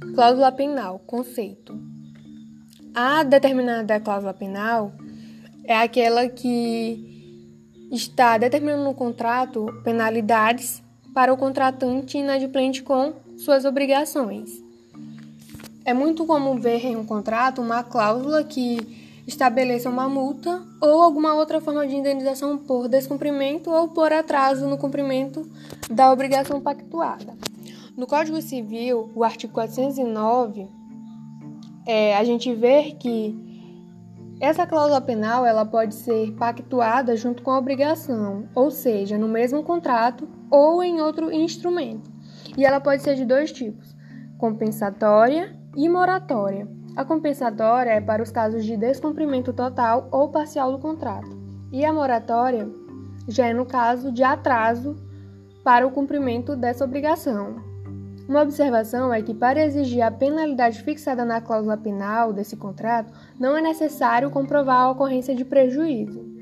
Cláusula penal, conceito. A determinada cláusula penal é aquela que está determinando no contrato penalidades para o contratante inadimplente com suas obrigações. É muito comum ver em um contrato uma cláusula que estabeleça uma multa ou alguma outra forma de indenização por descumprimento ou por atraso no cumprimento da obrigação pactuada. No Código Civil, o artigo 409, é, a gente vê que essa cláusula penal ela pode ser pactuada junto com a obrigação, ou seja, no mesmo contrato ou em outro instrumento. E ela pode ser de dois tipos: compensatória e moratória. A compensatória é para os casos de descumprimento total ou parcial do contrato, e a moratória já é no caso de atraso para o cumprimento dessa obrigação. Uma observação é que, para exigir a penalidade fixada na cláusula penal desse contrato, não é necessário comprovar a ocorrência de prejuízo.